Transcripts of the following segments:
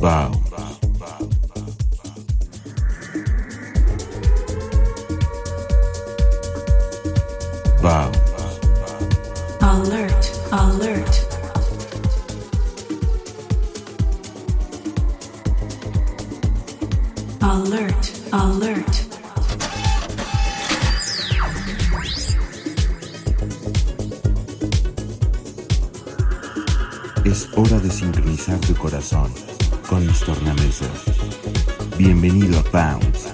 Bow. Bow. Alert, alert. Alert, alert. Es hora de sincronizar tu corazón con mis tornamesas. Bienvenido a Bounce.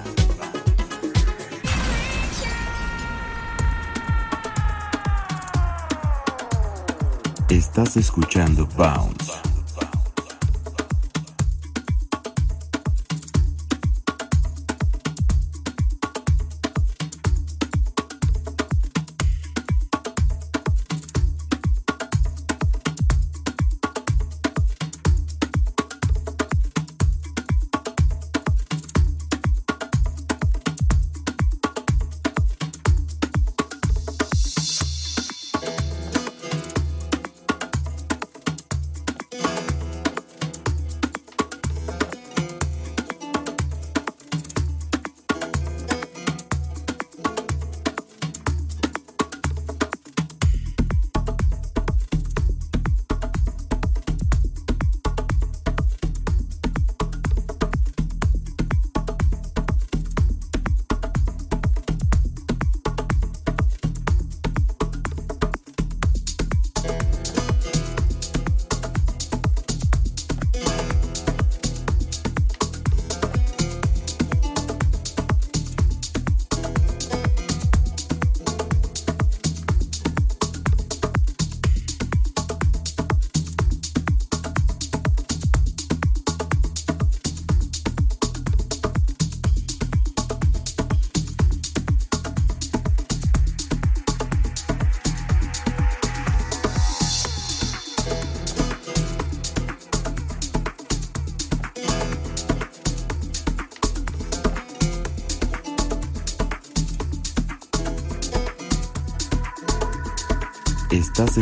Estás escuchando Bounce.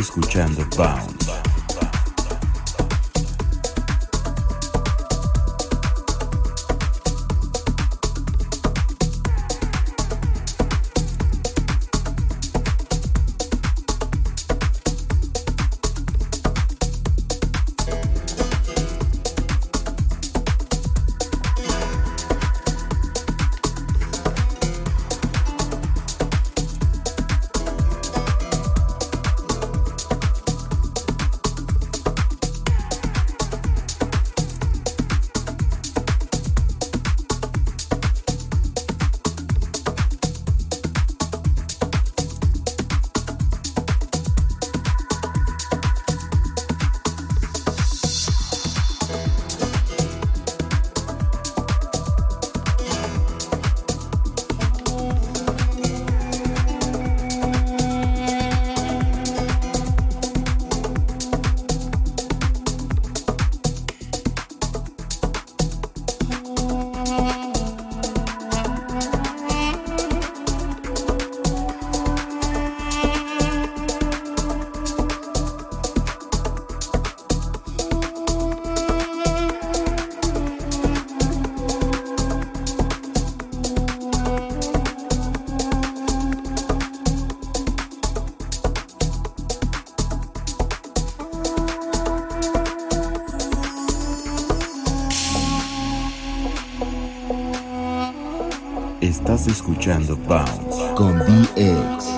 Escuchando Bounce. Escuchando Bounce con DX.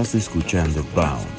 Estás escuchando Bounce.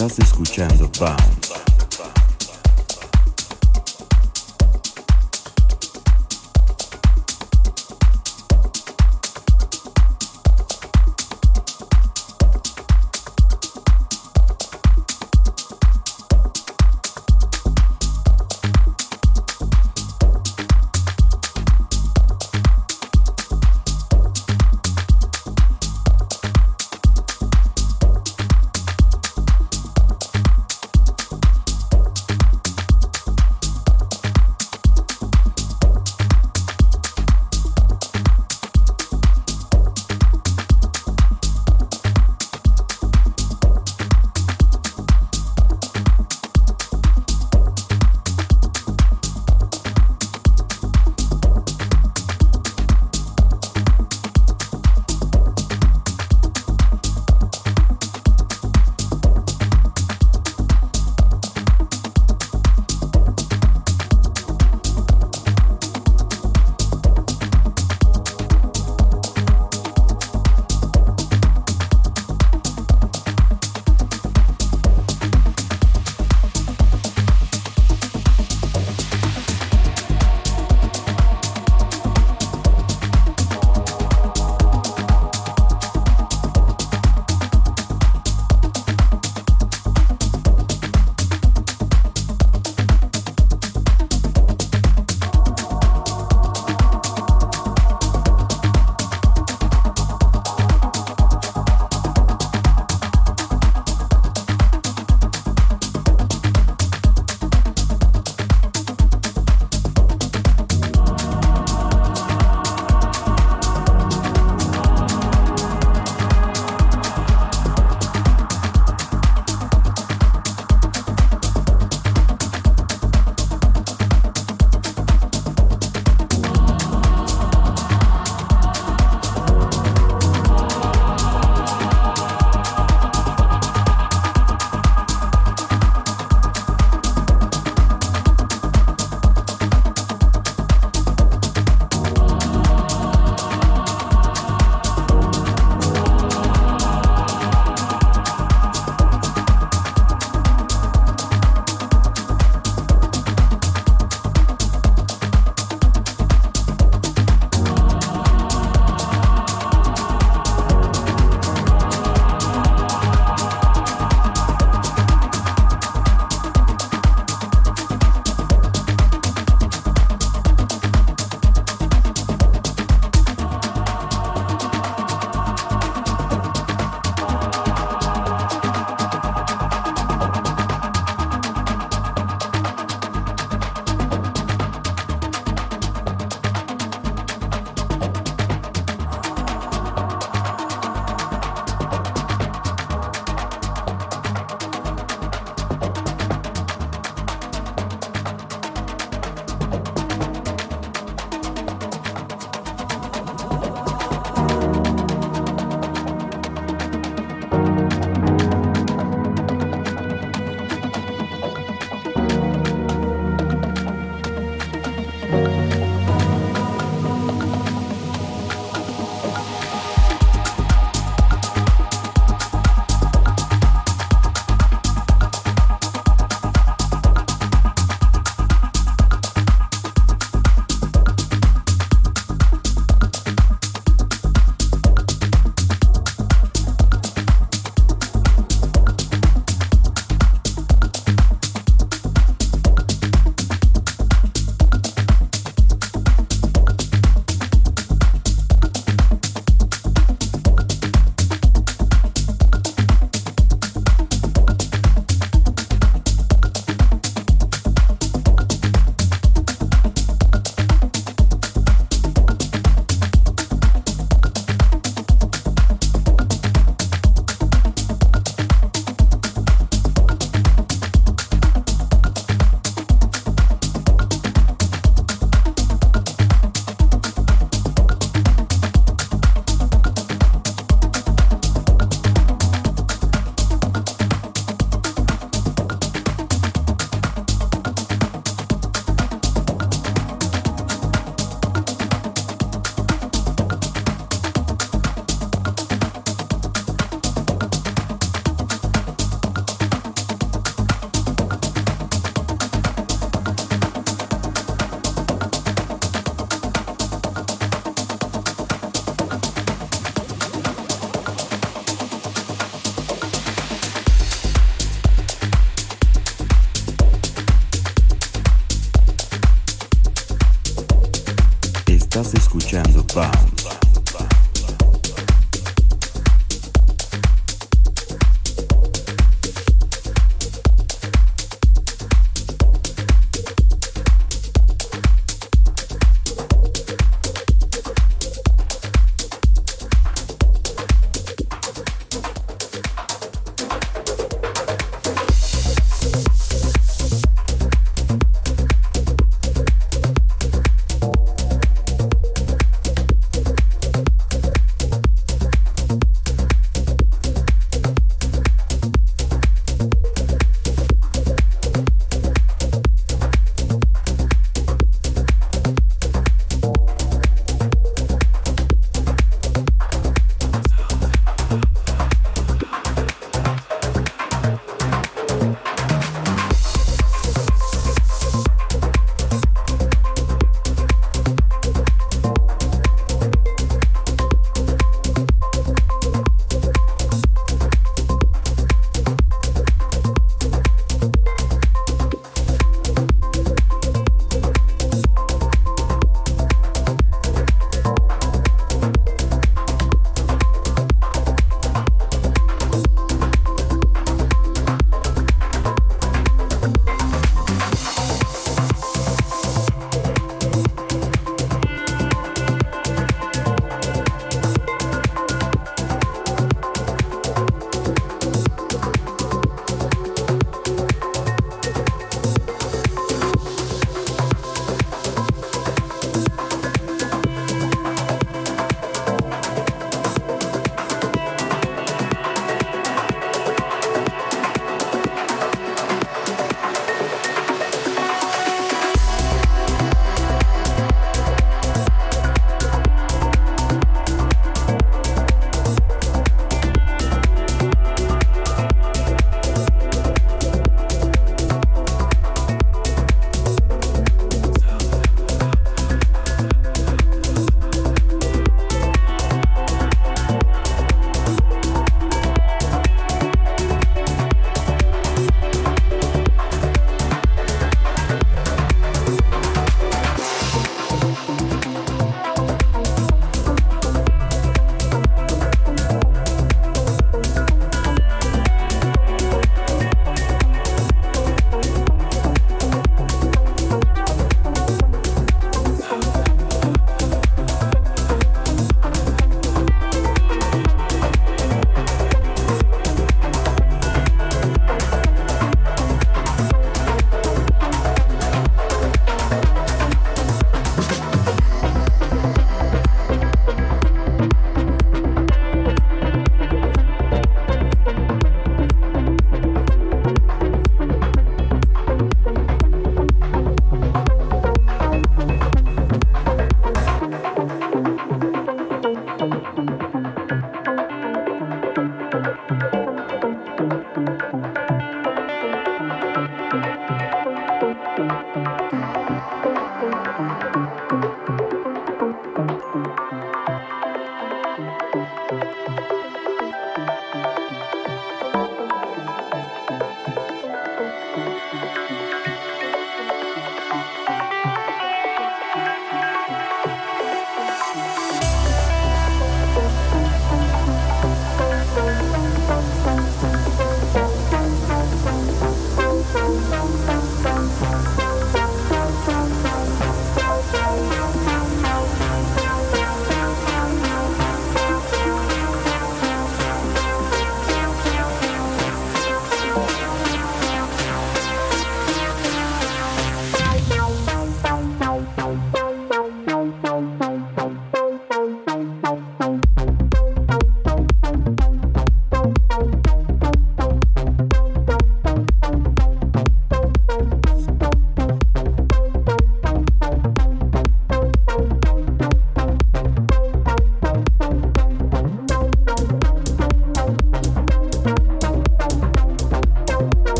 Estás escuchando Bounce.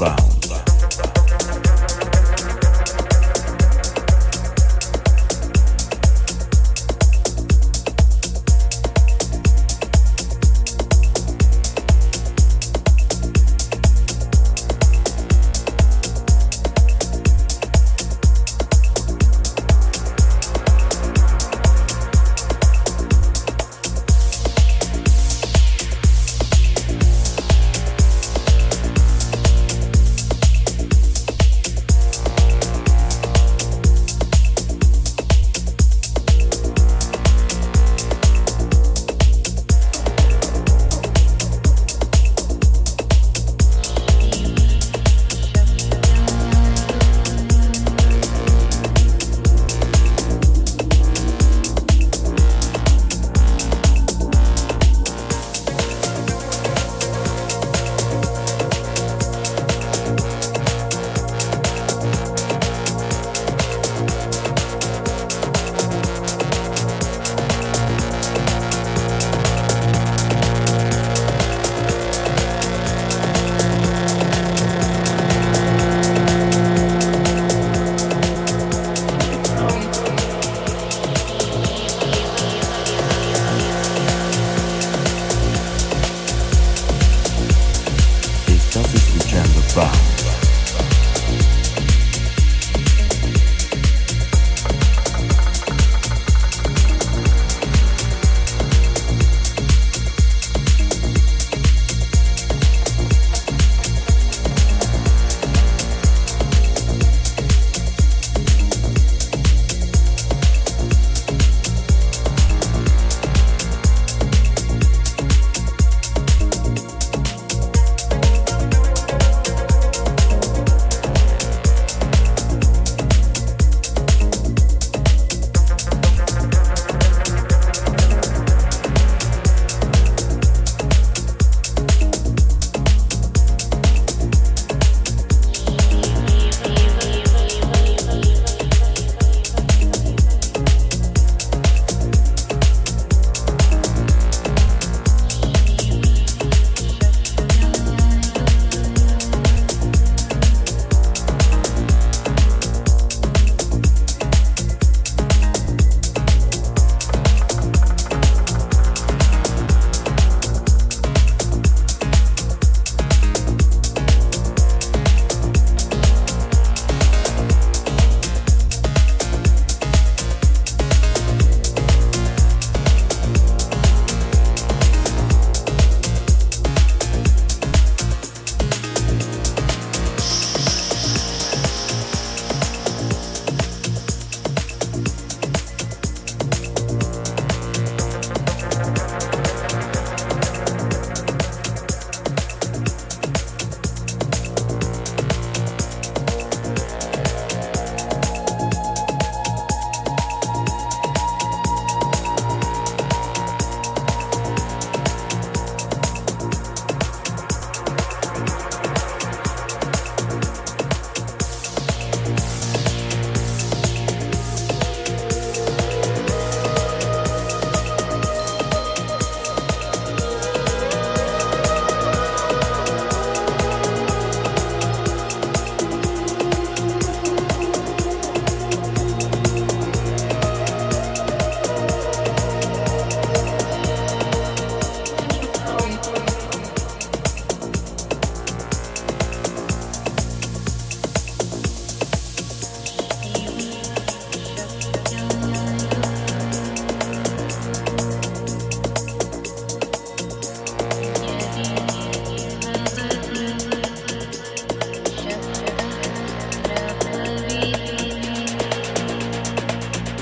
Escuchando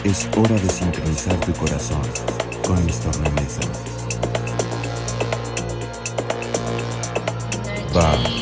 Es hora de sincronizar tu corazón con mis tornamesas. Bounce.